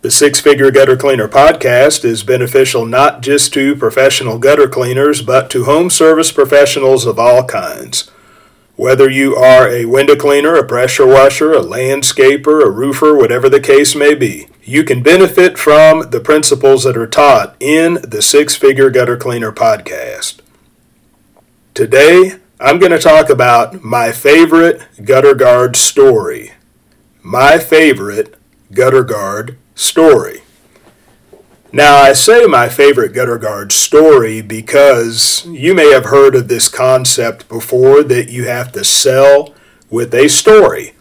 The Six Figure Gutter Cleaner podcast is beneficial not just to professional gutter cleaners, but to home service professionals of all kinds. Whether you are a window cleaner, a pressure washer, a landscaper, a roofer, whatever the case may be, you can benefit from the principles that are taught in the Six Figure Gutter Cleaner podcast. Today, I'm going to talk about my favorite gutter guard story. My favorite gutter guard story. Now, I say my favorite gutter guard story because you may have heard of this concept before that you have to sell with a story.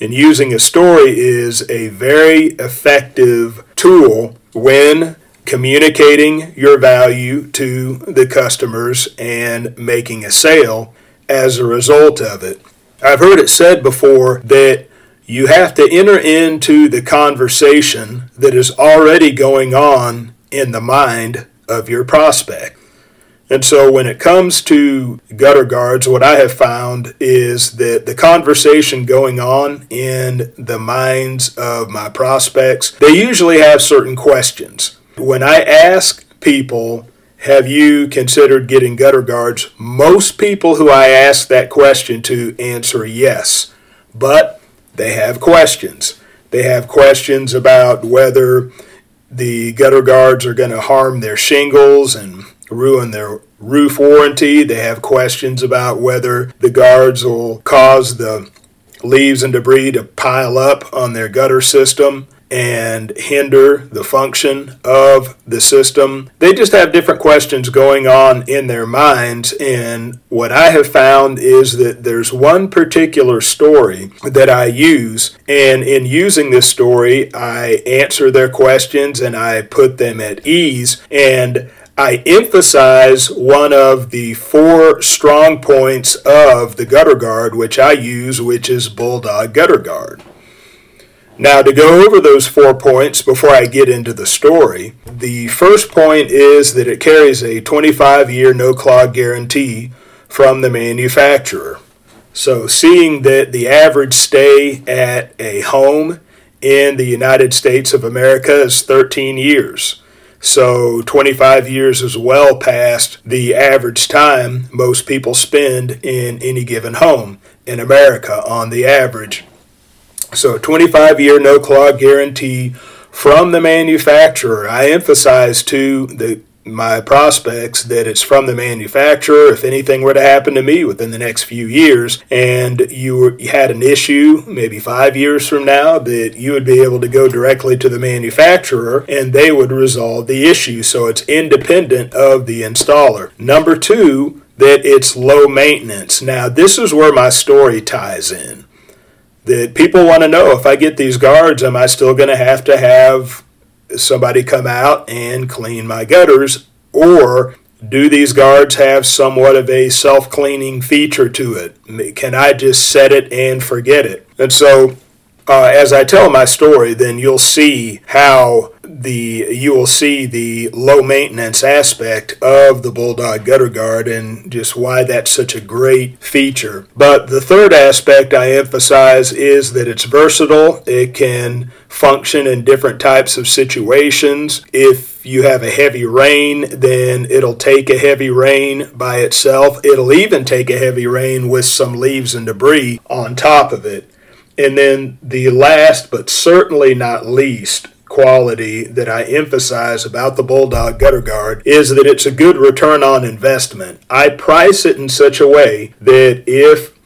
And using a story is a very effective tool when communicating your value to the customers and making a sale as a result of it. I've heard it said before that you have to enter into the conversation that is already going on in the mind of your prospect. And so when it comes to gutter guards, what I have found is that the conversation going on in the minds of my prospects, they usually have certain questions. When I ask people, have you considered getting gutter guards? Most people who I ask that question to answer yes. But they have questions. They have questions about whether the gutter guards are going to harm their shingles and ruin their roof warranty. They have questions about whether the guards will cause the leaves and debris to pile up on their gutter system and hinder the function of the system. They just have different questions going on in their minds. And what I have found is that there's one particular story that I use. And in using this story, I answer their questions and I put them at ease. And I emphasize one of the four strong points of the gutter guard, which I use, which is Bulldog Gutter Guard. Now, to go over those four points before I get into the story, the first point is that it carries a 25 year no clog guarantee from the manufacturer. So, seeing that the average stay at a home in the United States of America is 13 years. So, 25 years is well past the average time most people spend in any given home in America on the average. So, 25 year no clog guarantee from the manufacturer. I emphasize to the my prospects that it's from the manufacturer. If anything were to happen to me within the next few years and you, were, you had an issue, maybe five years from now, that you would be able to go directly to the manufacturer and they would resolve the issue. So it's independent of the installer. Number two, that it's low maintenance. Now, this is where my story ties in that people want to know if I get these guards, am I still going to have to have somebody come out and clean my gutters? Or do these guards have somewhat of a self cleaning feature to it? Can I just set it and forget it? And so, uh, as I tell my story, then you'll see how the you will see the low maintenance aspect of the Bulldog Gutter Guard and just why that's such a great feature. But the third aspect I emphasize is that it's versatile. It can function in different types of situations. If you have a heavy rain, then it'll take a heavy rain by itself. It'll even take a heavy rain with some leaves and debris on top of it. And then the last but certainly not least quality that I emphasize about the Bulldog Gutter Guard is that it's a good return on investment. I price it in such a way that if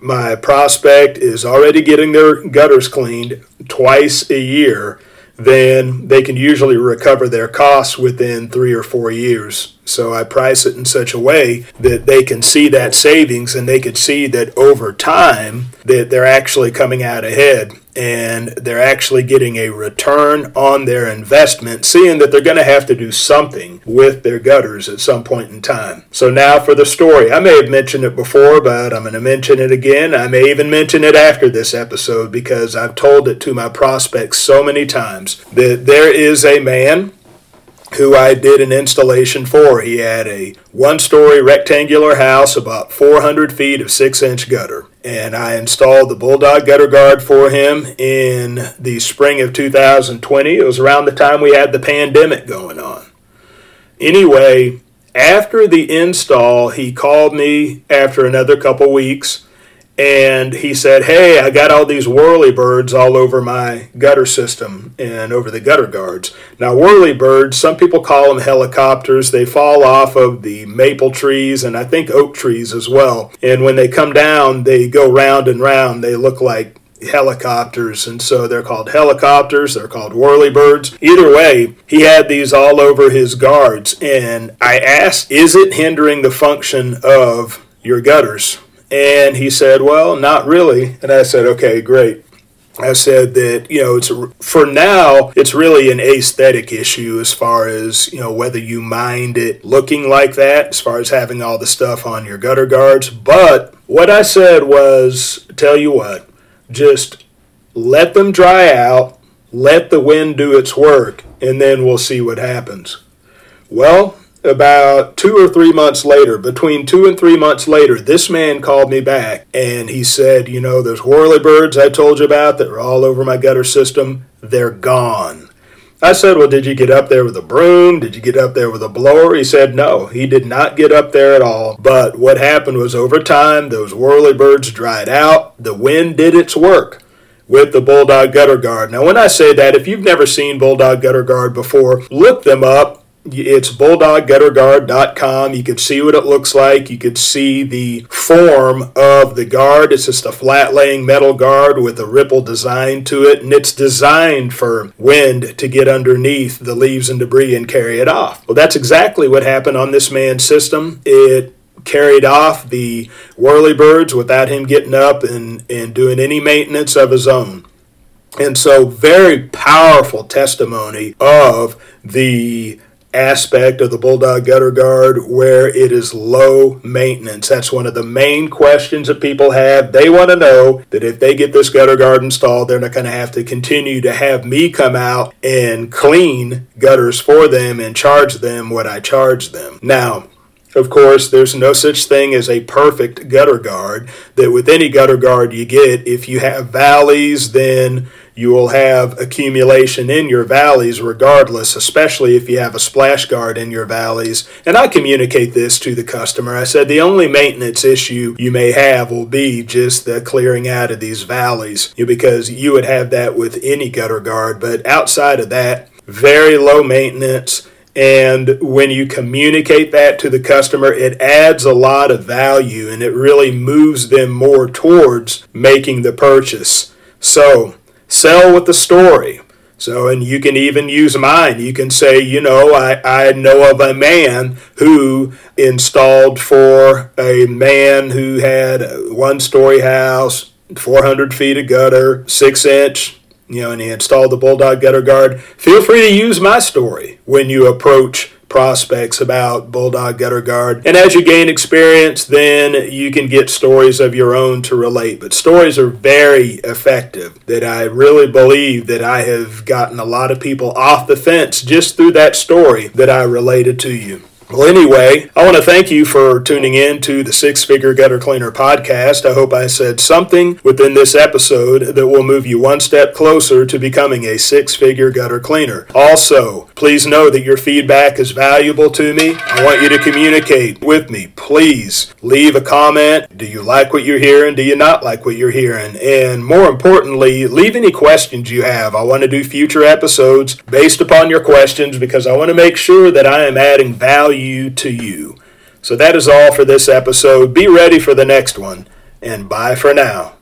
my prospect is already getting their gutters cleaned twice a year, then they can usually recover their costs within three or four years. So I price it in such a way that they can see that savings and they can see that over time that they're actually coming out ahead and they're actually getting a return on their investment, seeing that they're going to have to do something with their gutters at some point in time. So, now for the story. I may have mentioned it before, but I'm going to mention it again. I may even mention it after this episode because I've told it to my prospects so many times that there is a man who I did an installation for. He had a one story rectangular house, about 400 feet of 6 inch gutter. And I installed the Bulldog gutter guard for him in the spring of 2020. It was around the time we had the pandemic going on. Anyway, after the install, he called me after another couple weeks and he said, Hey, I got all these whirly birds all over my gutter system and over the gutter guards. Now, whirly birds, some people call them helicopters. They fall off of the maple trees and I think oak trees as well. And when they come down, they go round and round. They look like helicopters, and so they're called helicopters, they're called whirly birds Either way, he had these all over his guards, and I asked, Is it hindering the function of your gutters? And he said, Well, not really. And I said, Okay, great. I said that, you know, it's for now, it's really an aesthetic issue as far as, you know, whether you mind it looking like that, as far as having all the stuff on your gutter guards. But what I said was, tell you what, just let them dry out, let the wind do its work, and then we'll see what happens. Well, about two or three months later, between two and three months later, this man called me back and he said, You know, those whirly birds I told you about that were all over my gutter system, they're gone. I said, Well, did you get up there with a broom? Did you get up there with a blower? He said, No, he did not get up there at all. But what happened was over time, those whirly birds dried out, the wind did its work with the Bulldog Gutter Guard. Now, when I say that, if you've never seen Bulldog Gutter Guard before, look them up it's bulldoggutterguard.com. You could see what it looks like. You could see the form of the guard. It's just a flat laying metal guard with a ripple design to it, and it's designed for wind to get underneath the leaves and debris and carry it off. Well, that's exactly what happened on this man's system. It carried off the whirlybirds without him getting up and, and doing any maintenance of his own. And so, very powerful testimony of the aspect of the Bulldog Gutter Guard where it is low maintenance. That's one of the main questions that people have. They want to know that if they get this gutter guard installed, they're not going to have to continue to have me come out and clean gutters for them and charge them what I charge them. Now, of course, there's no such thing as a perfect gutter guard. That with any gutter guard you get, if you have valleys, then you will have accumulation in your valleys regardless, especially if you have a splash guard in your valleys. And I communicate this to the customer. I said the only maintenance issue you may have will be just the clearing out of these valleys because you would have that with any gutter guard. But outside of that, very low maintenance. And when you communicate that to the customer, it adds a lot of value and it really moves them more towards making the purchase. So, sell with the story. So, and you can even use mine. You can say, you know, I, I know of a man who installed for a man who had a one story house, 400 feet of gutter, six inch, you know, and he installed the Bulldog gutter guard. Feel free to use my story when you approach prospects about Bulldog Gutter Guard. And as you gain experience, then you can get stories of your own to relate. But stories are very effective that I really believe that I have gotten a lot of people off the fence just through that story that I related to you. Well, anyway, I want to thank you for tuning in to the Six Figure Gutter Cleaner podcast. I hope I said something within this episode that will move you one step closer to becoming a six figure gutter cleaner. Also, please know that your feedback is valuable to me. I want you to communicate with me. Please leave a comment. Do you like what you're hearing? Do you not like what you're hearing? And more importantly, leave any questions you have. I want to do future episodes based upon your questions because I want to make sure that I am adding value value to you. So that is all for this episode. Be ready for the next one, and bye for now.